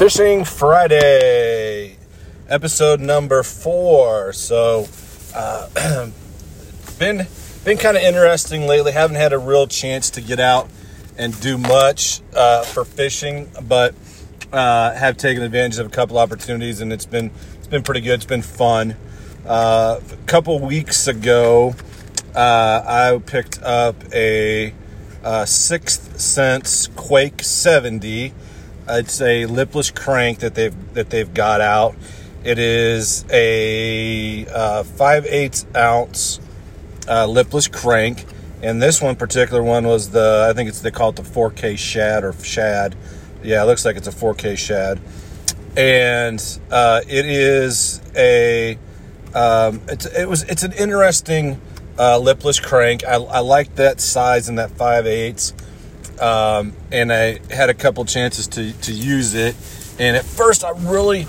Fishing Friday, episode number four. So, uh, been been kind of interesting lately. Haven't had a real chance to get out and do much uh, for fishing, but uh, have taken advantage of a couple opportunities, and it's been it's been pretty good. It's been fun. Uh, a couple weeks ago, uh, I picked up a, a Sixth Sense Quake 70 it's a lipless crank that they've that they've got out. It is a uh, five eighths ounce uh, lipless crank, and this one particular one was the I think it's they call it the 4K shad or shad. Yeah, it looks like it's a 4K shad, and uh, it is a um, it's it was it's an interesting uh, lipless crank. I, I like that size and that five eighths um, and I had a couple chances to to use it. And at first, I really,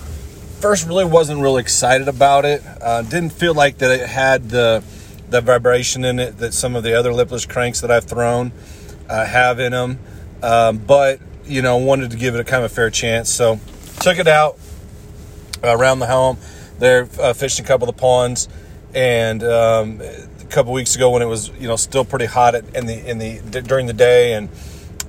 first really wasn't really excited about it. Uh, didn't feel like that it had the the vibration in it that some of the other lipless cranks that I've thrown uh, have in them. Um, but you know, wanted to give it a kind of a fair chance, so took it out uh, around the home. There, uh, fished a couple of the ponds, and um, a couple weeks ago when it was you know still pretty hot in the in the during the day and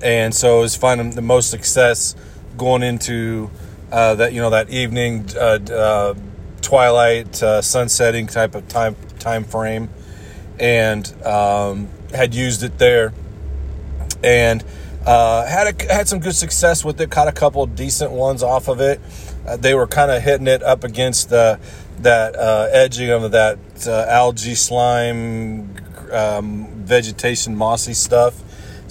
and so was finding the most success going into uh, that you know that evening uh, uh, twilight uh, sunsetting type of time time frame, and um, had used it there, and uh, had a, had some good success with it. Caught a couple decent ones off of it. Uh, they were kind of hitting it up against the that edging of that algae slime um, vegetation mossy stuff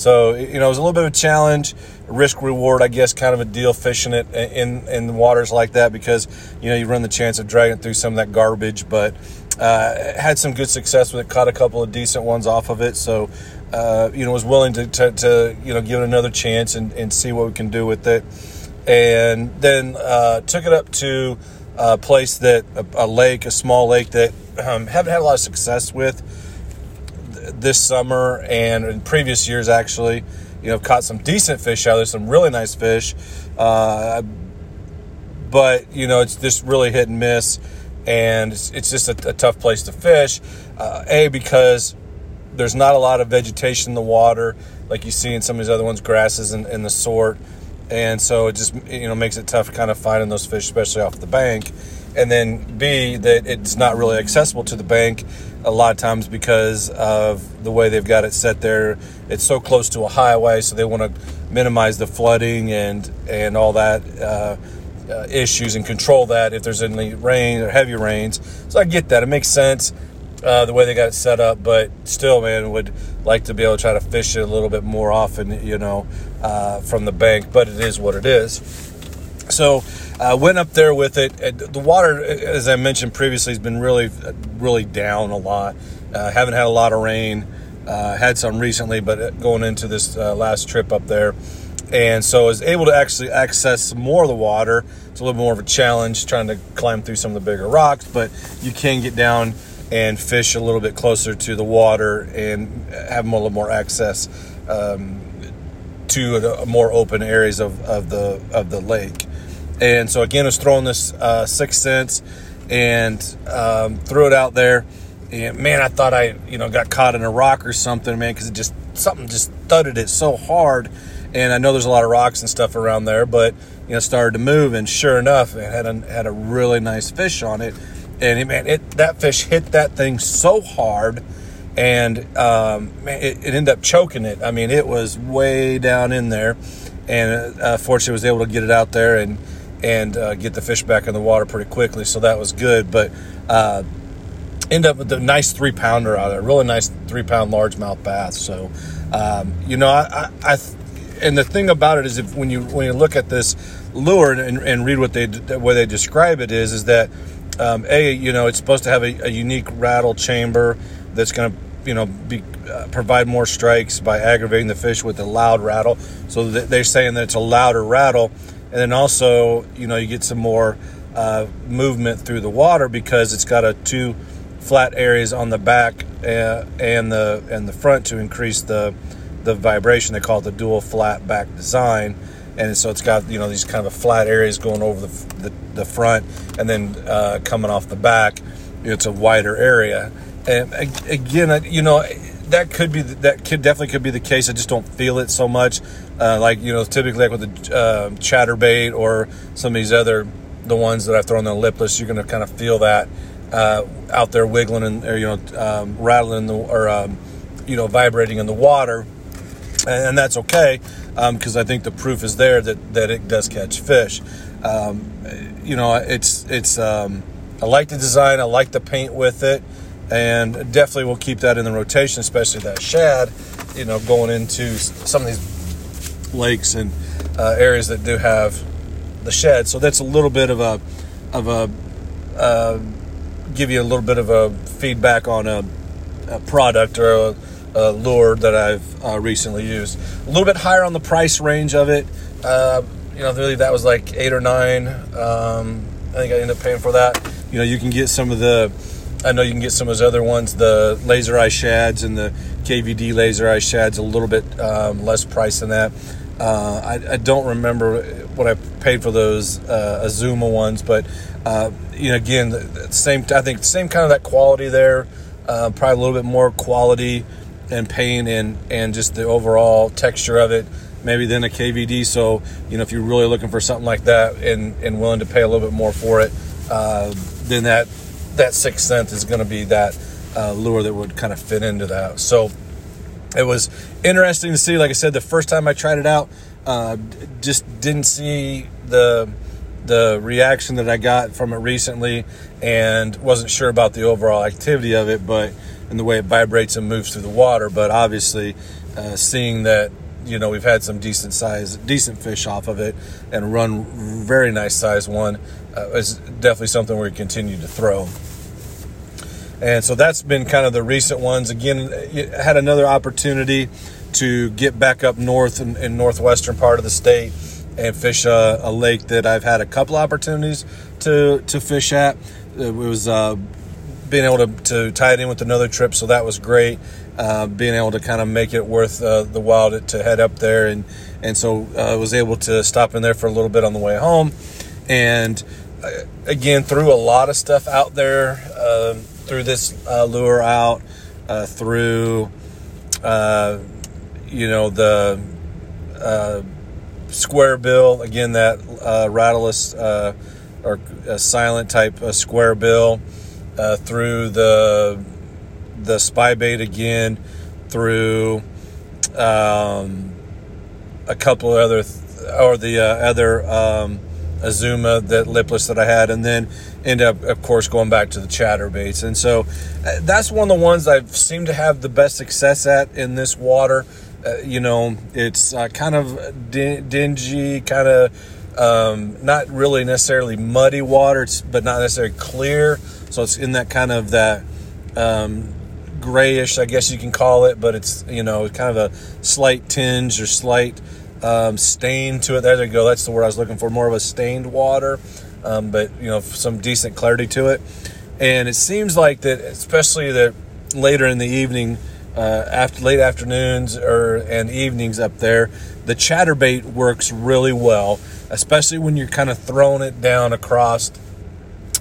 so you know, it was a little bit of a challenge, risk reward, I guess, kind of a deal fishing it in in waters like that because you know you run the chance of dragging through some of that garbage. But uh, had some good success with it, caught a couple of decent ones off of it. So uh, you know, was willing to, to, to, you know give it another chance and, and see what we can do with it. And then uh, took it up to a place that a, a lake, a small lake that um, haven't had a lot of success with this summer and in previous years actually you know caught some decent fish out there some really nice fish. Uh, but you know it's just really hit and miss and it's, it's just a, a, tough place to fish. Uh, a because there's not a lot of vegetation in the water like you see in some of these other ones grasses and, and the sort. And so it just you know makes it tough kind of finding those fish especially off the bank and then b that it's not really accessible to the bank a lot of times because of the way they've got it set there. It's so close to a highway, so they want to minimize the flooding and and all that uh, uh, issues and control that if there's any rain or heavy rains. So I get that; it makes sense uh, the way they got it set up. But still, man, would like to be able to try to fish it a little bit more often, you know, uh, from the bank. But it is what it is. So uh, went up there with it. The water, as I mentioned previously, has been really, really down a lot. Uh, haven't had a lot of rain. Uh, had some recently, but going into this uh, last trip up there, and so I was able to actually access more of the water. It's a little more of a challenge trying to climb through some of the bigger rocks, but you can get down and fish a little bit closer to the water and have a little more access um, to more open areas of, of the of the lake. And so again, I was throwing this uh, Sixth Sense and um, threw it out there. And man, I thought I, you know, got caught in a rock or something, man, because it just something just thudded it so hard. And I know there's a lot of rocks and stuff around there, but you know, started to move, and sure enough, it had a, had a really nice fish on it. And man, it that fish hit that thing so hard, and um, it, it ended up choking it. I mean, it was way down in there, and uh, fortunately, was able to get it out there and and uh, get the fish back in the water pretty quickly. So that was good. But uh, end up with a nice three pounder out of there, really nice three pound largemouth bass. So um, you know, I, I, I, and the thing about it is, if when you when you look at this lure and, and read what they the way they describe it is, is that um, a you know it's supposed to have a, a unique rattle chamber that's going to you know be uh, provide more strikes by aggravating the fish with a loud rattle. So they're saying that it's a louder rattle and then also you know you get some more uh, movement through the water because it's got a two flat areas on the back uh, and the and the front to increase the the vibration. They call it the dual flat back design, and so it's got you know these kind of flat areas going over the the, the front, and then uh, coming off the back, it's a wider area. And again, you know, that could be that could definitely could be the case. I just don't feel it so much. Uh, like you know, typically like with the uh, chatterbait or some of these other the ones that I've thrown on the lipless, you're going to kind of feel that uh, out there wiggling and or, you know um, rattling the or um, you know vibrating in the water, and, that's okay because um, I think the proof is there that that it does catch fish. Um, you know, it's it's um, I like the design. I like the paint with it and definitely we'll keep that in the rotation, especially that shad. You know, going into some of these lakes and uh, areas that do have the shad. So that's a little bit of a of a uh, give you a little bit of a feedback on a, a product or a, a, lure that I've uh, recently used. A little bit higher on the price range of it. Uh, you know, really that was like eight or nine. Um, I think I ended up paying for that. You know, you can get some of the I know you can get some of those other ones, the laser eye shads and the KVD laser eye shads, a little bit um, less price than that. Uh, I, I, don't remember what I paid for those uh, Azuma ones, but uh, you know, again, the, same. I think same kind of that quality there. Uh, probably a little bit more quality and paint and and just the overall texture of it, maybe than a KVD. So you know, if you're really looking for something like that and and willing to pay a little bit more for it, uh, then that that sixth sense is going to be that uh, lure that would kind of fit into that. So it was interesting to see. Like I said, the first time I tried it out, uh, just didn't see the the reaction that I got from it recently, and wasn't sure about the overall activity of it, but and the way it vibrates and moves through the water. But obviously, uh, seeing that you know we've had some decent size, decent fish off of it, and run very nice size one uh, is definitely something we continue to throw. And so that's been kind of the recent ones. Again, had another opportunity to get back up north in, in northwestern part of the state and fish a, a, lake that I've had a couple opportunities to to fish at. It was uh, being able to, to tie it in with another trip, so that was great. Uh, being able to kind of make it worth uh, the while to, to, head up there, and and so I uh, was able to stop in there for a little bit on the way home, and again threw a lot of stuff out there. Um, threw this uh, lure out, through you know the square bill again that uh, rattleless uh, or silent type square bill uh, through the the spy bait again through um, a couple of other th- or the uh, other um, Azuma that lipless that I had, and then end up, of course, going back to the chatterbaits. And so uh, that's one of the ones I've seemed to have the best success at in this water. Uh, you know, it's uh, kind of dingy, kind of um, not really necessarily muddy water, but not necessarily clear. So it's in that kind of that um, grayish, I guess you can call it, but it's you know kind of a slight tinge or slight um, stain to it. There you go. That's the word I was looking for. More of a stained water, um, but you know some decent clarity to it. And it seems like that, especially that later in the evening uh, after late afternoons or and evenings up there, the chatterbait works really well, especially when you're kind of throwing it down across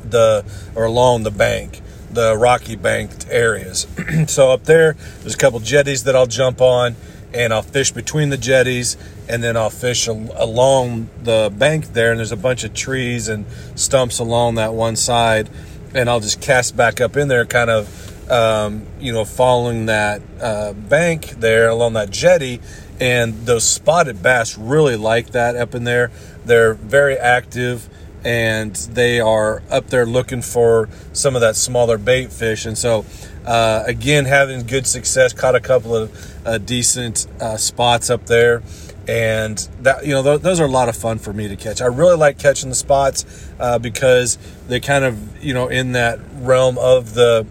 the or along the bank, the rocky banked areas. so up there, there's a couple jetties that I'll jump on, and I'll fish between the jetties, and then I'll fish al- along the bank there, and there's a bunch of trees and stumps along that one side, and I'll just cast back up in there, kind of um, you know, following that uh, bank there along that jetty. And those spotted bass really like that up in there. They're very active and they are up there looking for some of that smaller bait fish. And so, uh, again, having good success, caught a couple of uh, decent uh, spots up there. And that you know th- those are a lot of fun for me to catch. I really like catching the spots uh, because they kind of you know in that realm of the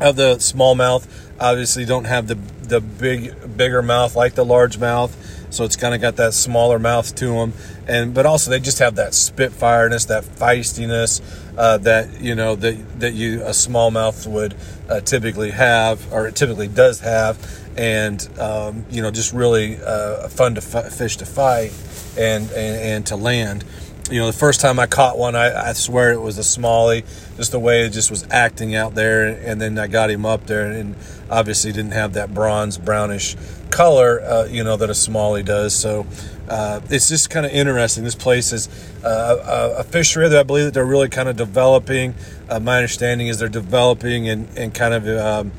of the smallmouth. Obviously, don't have the the big bigger mouth like the largemouth, so it's kind of got that smaller mouth to them. And but also they just have that spitfireness, that feistiness uh, that you know that that you a smallmouth would uh, typically have, or it typically does have, and um, you know just really uh, fun to f- fish to fight. and, and, and to land you know, the first time I caught one, I, I, swear it was a smallie, just the way it just was acting out there. And then I got him up there, and obviously didn't have that bronze brownish color, uh, you know, that a smallie does. So uh, it's just kind of interesting. This place is uh, a, a, fishery that I believe that they're really kind of developing. Uh, my understanding is they're developing and, and kind of um,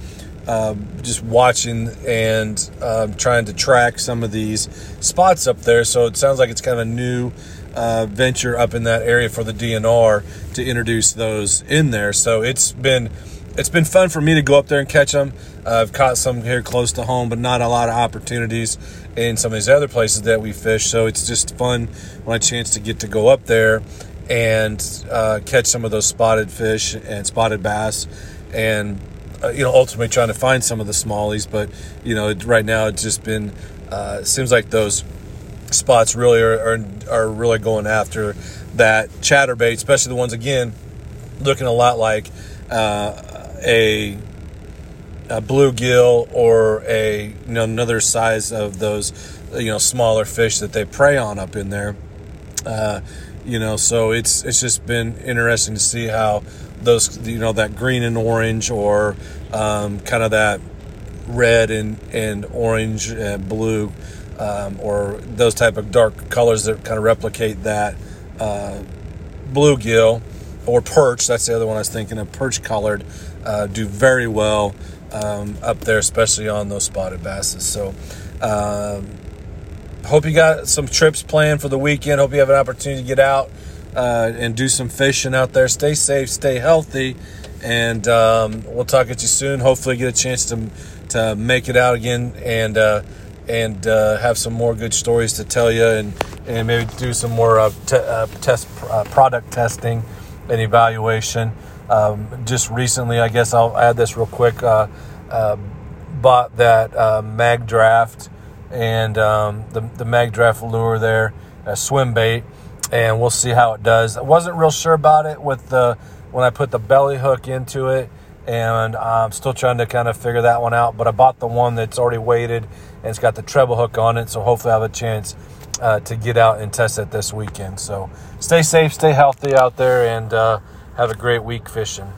um, just watching and um, trying to track some of these spots up there. So it sounds like it's kind of a new uh, venture up in that area for the DNR to introduce those in there. So it's been it's been fun for me to go up there and catch them. Uh, I've caught some here close to home, but not a lot of opportunities in some of these other places that we fish. So it's just fun when I chance to get to go up there and uh, catch some of those spotted fish and spotted bass, and uh, you know ultimately trying to find some of the smallies. But you know right now it's just been uh, seems like those spots really are, are, are really going after that chatterbait, especially the ones again looking a lot like uh, a, a bluegill or a you know, another size of those you know smaller fish that they prey on up in there. Uh, you know, so it's it's just been interesting to see how those you know that green and orange or um, kind of that red and and orange and blue um, or those type of dark colors that kind of replicate that uh, bluegill or perch. That's the other one I was thinking of. Perch colored uh, do very well um, up there, especially on those spotted basses. So, um, hope you got some trips planned for the weekend. Hope you have an opportunity to get out uh, and do some fishing out there. Stay safe, stay healthy, and um, we'll talk at you soon. Hopefully, get a chance to to make it out again and uh, and uh, have some more good stories to tell you, and and maybe do some more uh, uh, test uh, product testing and evaluation. Um, just recently, I guess I'll add this real quick. Uh, uh, bought that Magdraft and um, the the Magdraft lure there, a swim bait, and we'll see how it does. I wasn't real sure about it with the when I put the belly hook into it and I'm still trying to kind of figure that one out. But I bought the one that's already weighted and it's got the treble hook on it, so hopefully I have a chance uh, to get out and test it this weekend. So stay safe, stay healthy out there, and uh, have a great week fishing.